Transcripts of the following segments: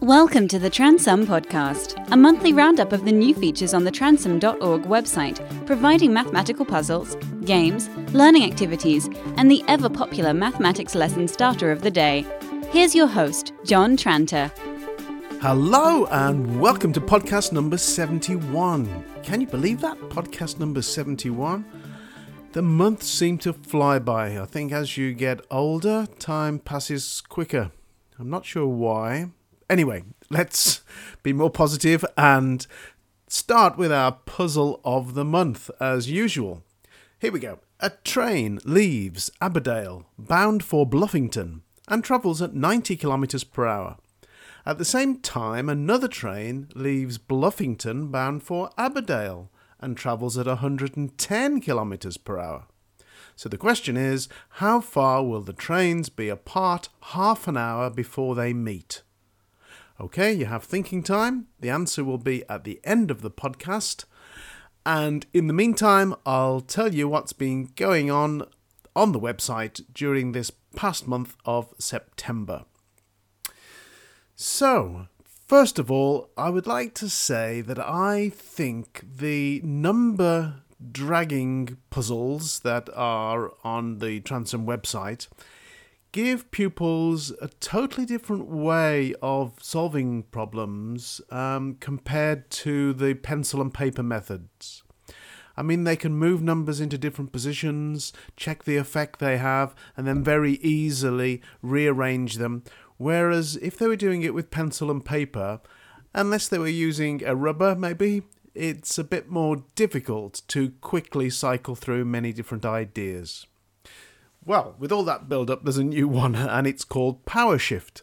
Welcome to the Transum Podcast, a monthly roundup of the new features on the transum.org website, providing mathematical puzzles, games, learning activities, and the ever popular mathematics lesson starter of the day. Here's your host, John Tranter. Hello and welcome to podcast number 71. Can you believe that? Podcast number 71? The months seem to fly by. I think as you get older, time passes quicker. I'm not sure why. Anyway, let's be more positive and start with our puzzle of the month as usual. Here we go. A train leaves Aberdale bound for Bluffington and travels at 90 kilometers per hour. At the same time, another train leaves Bluffington bound for Aberdale and travels at 110 kilometers per hour. So the question is, how far will the trains be apart half an hour before they meet? Okay, you have thinking time. The answer will be at the end of the podcast. And in the meantime, I'll tell you what's been going on on the website during this past month of September. So, first of all, I would like to say that I think the number dragging puzzles that are on the Transum website give pupils a totally different way of solving problems um, compared to the pencil and paper methods. I mean, they can move numbers into different positions, check the effect they have, and then very easily rearrange them. Whereas if they were doing it with pencil and paper, unless they were using a rubber, maybe, it's a bit more difficult to quickly cycle through many different ideas. Well, with all that build up, there's a new one, and it's called Power Shift.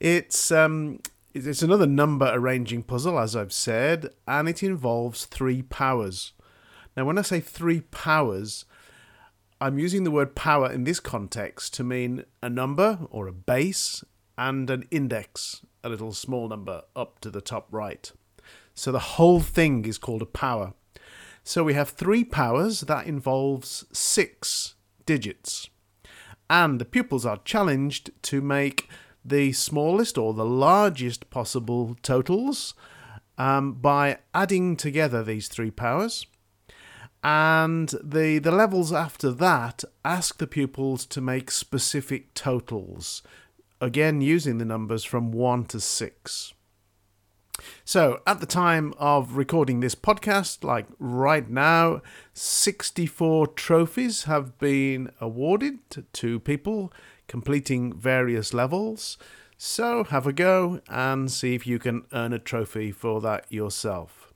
It's um, it's another number arranging puzzle, as I've said, and it involves three powers. Now, when I say three powers, I'm using the word power in this context to mean a number or a base and an index, a little small number up to the top right. So the whole thing is called a power. So we have three powers that involves six digits and the pupils are challenged to make the smallest or the largest possible totals um, by adding together these three powers. And the, the levels after that ask the pupils to make specific totals, again using the numbers from 1 to 6. So, at the time of recording this podcast, like right now, 64 trophies have been awarded to people completing various levels. So, have a go and see if you can earn a trophy for that yourself.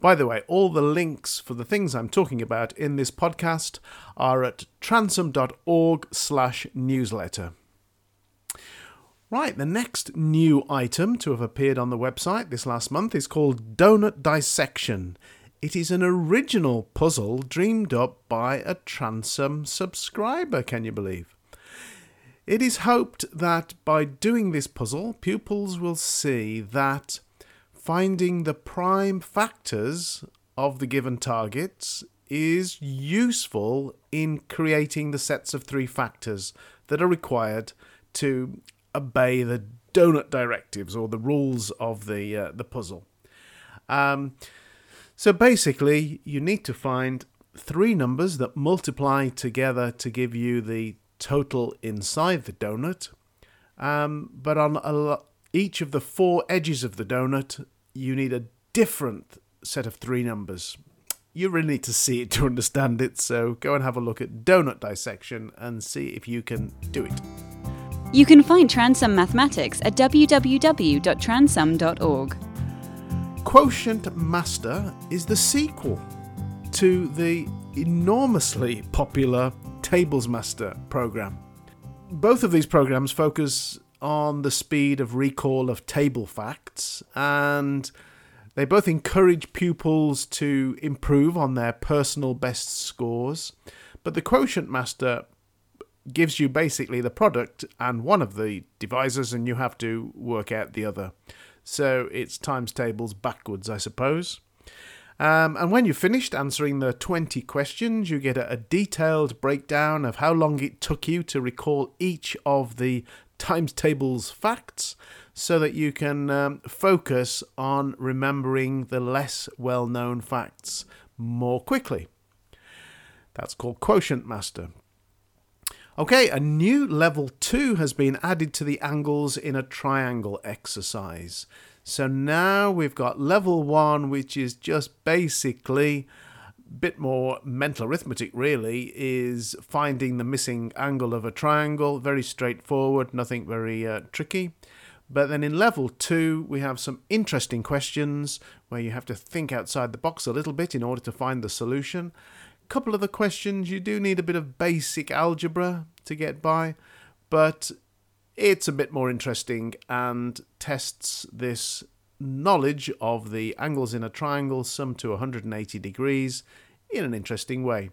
By the way, all the links for the things I'm talking about in this podcast are at transum.org/newsletter. Right, the next new item to have appeared on the website this last month is called Donut Dissection. It is an original puzzle dreamed up by a Transum subscriber, can you believe? It is hoped that by doing this puzzle, pupils will see that finding the prime factors of the given targets is useful in creating the sets of three factors that are required to obey the donut directives or the rules of the uh, the puzzle. Um, so basically, you need to find three numbers that multiply together to give you the total inside the donut. Um, but on a, each of the four edges of the donut, you need a different set of three numbers. You really need to see it to understand it, so go and have a look at donut dissection and see if you can do it. You can find Transum Mathematics at www.transum.org. Quotient Master is the sequel to the enormously popular Tables Master program. Both of these programs focus on the speed of recall of table facts and they both encourage pupils to improve on their personal best scores. But the Quotient Master gives you basically the product and one of the divisors, and you have to work out the other. So it's times tables backwards, I suppose. Um, and when you've finished answering the 20 questions, you get a, a detailed breakdown of how long it took you to recall each of the times tables facts so that you can um, focus on remembering the less well known facts more quickly. That's called Quotient Master. Okay, a new level 2 has been added to the angles in a triangle exercise. So now we've got level 1, which is just basically a bit more mental arithmetic, really, is finding the missing angle of a triangle. Very straightforward, nothing very uh, tricky. But then in level 2, we have some interesting questions where you have to think outside the box a little bit in order to find the solution couple of the questions you do need a bit of basic algebra to get by, but it's a bit more interesting and tests this knowledge of the angles in a triangle sum to 180 degrees in an interesting way.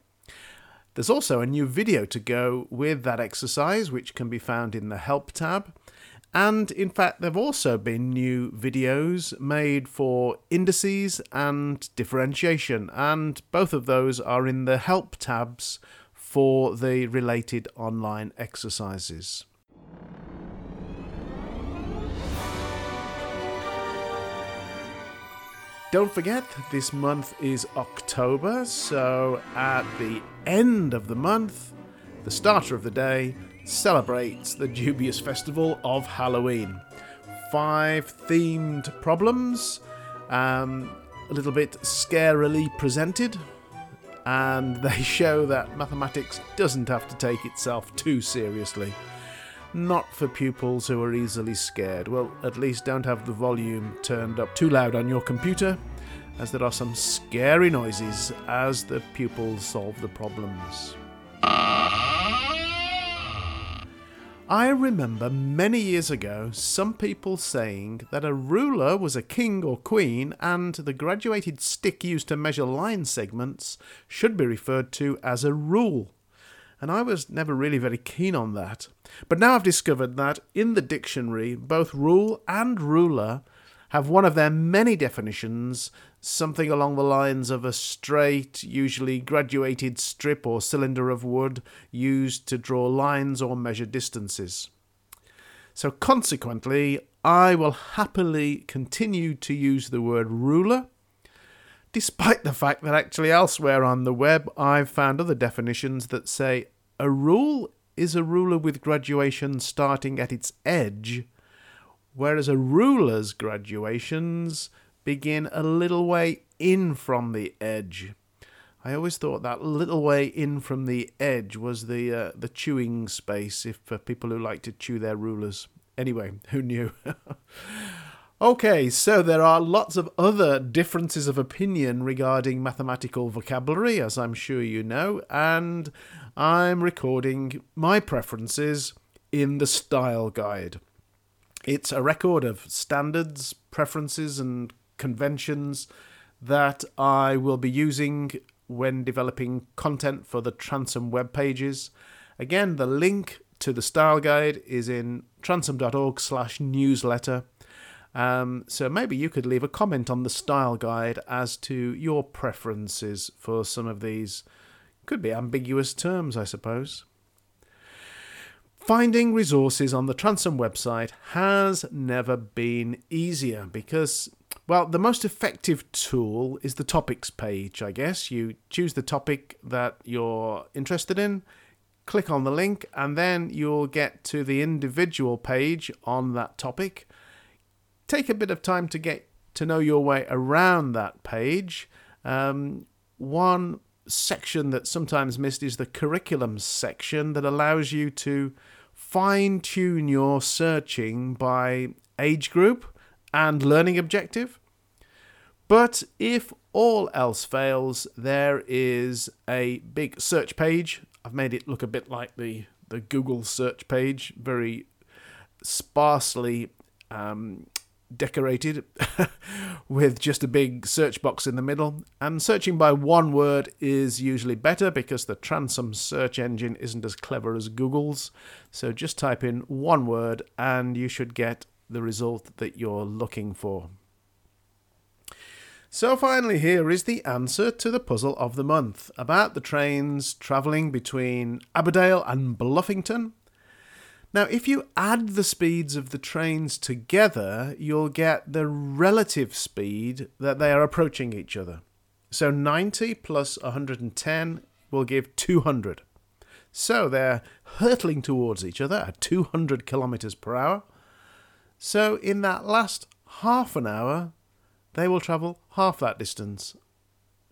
There's also a new video to go with that exercise, which can be found in the Help tab. And in fact, there have also been new videos made for indices and differentiation, and both of those are in the Help tabs for the related online exercises. Don't forget, this month is October, so at the end of the month, the starter of the day, celebrates the dubious festival of Halloween. Five themed problems, um, a little bit scarily presented, and they show that mathematics doesn't have to take itself too seriously. Not for pupils who are easily scared. Well, at least don't have the volume turned up too loud on your computer, as there are some scary noises as the pupils solve the problems. I remember many years ago some people saying that a ruler was a king or queen and the graduated stick used to measure line segments should be referred to as a rule. And I was never really very keen on that. But now I've discovered that in the dictionary, both rule and ruler have one of their many definitions, something along the lines of a straight, usually graduated strip or cylinder of wood used to draw lines or measure distances. So, consequently, I will happily continue to use the word ruler, despite the fact that actually elsewhere on the web I've found other definitions that say a rule is a ruler with graduation starting at its edge whereas a ruler's graduations begin a little way in from the edge. I always thought that little way in from the edge was the uh, the chewing space if for people who like to chew their rulers. Anyway, who knew? okay, so there are lots of other differences of opinion regarding mathematical vocabulary, as I'm sure you know, and I'm recording my preferences in the style guide. It's a record of standards, preferences, and conventions that I will be using when developing content for the Transum web pages. Again, the link to the style guide is in transum.org slash newsletter. Um, so maybe you could leave a comment on the style guide as to your preferences for some of these. Could be ambiguous terms, I suppose. Finding resources on the Transum website has never been easier because, well, the most effective tool is the topics page, I guess. You choose the topic that you're interested in, click on the link, and then you'll get to the individual page on that topic. Take a bit of time to get to know your way around that page. Um, one section that's sometimes missed is the curriculum section that allows you to fine tune your searching by age group and learning objective. But if all else fails, there is a big search page. I've made it look a bit like the, the Google search page, very sparsely um, decorated with just a big search box in the middle. And searching by one word is usually better because the Transum search engine isn't as clever as Google's. So just type in one word and you should get the result that you're looking for. So, finally, here is the answer to the puzzle of the month about the trains travelling between Abbeydale and Bluffington Now, if you add the speeds of the trains together, you'll get the relative speed that they are approaching each other. So 90 plus 110 will give 200. So they're hurtling towards each other at 200 kilometers per hour. So in that last half an hour, they will travel half that distance,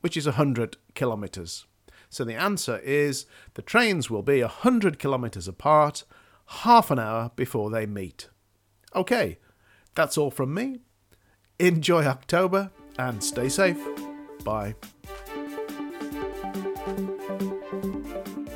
which is 100 kilometers. So the answer is the trains will be 100 kilometers apart half an hour before they meet. Okay, that's all from me. Enjoy October and stay safe. Bye.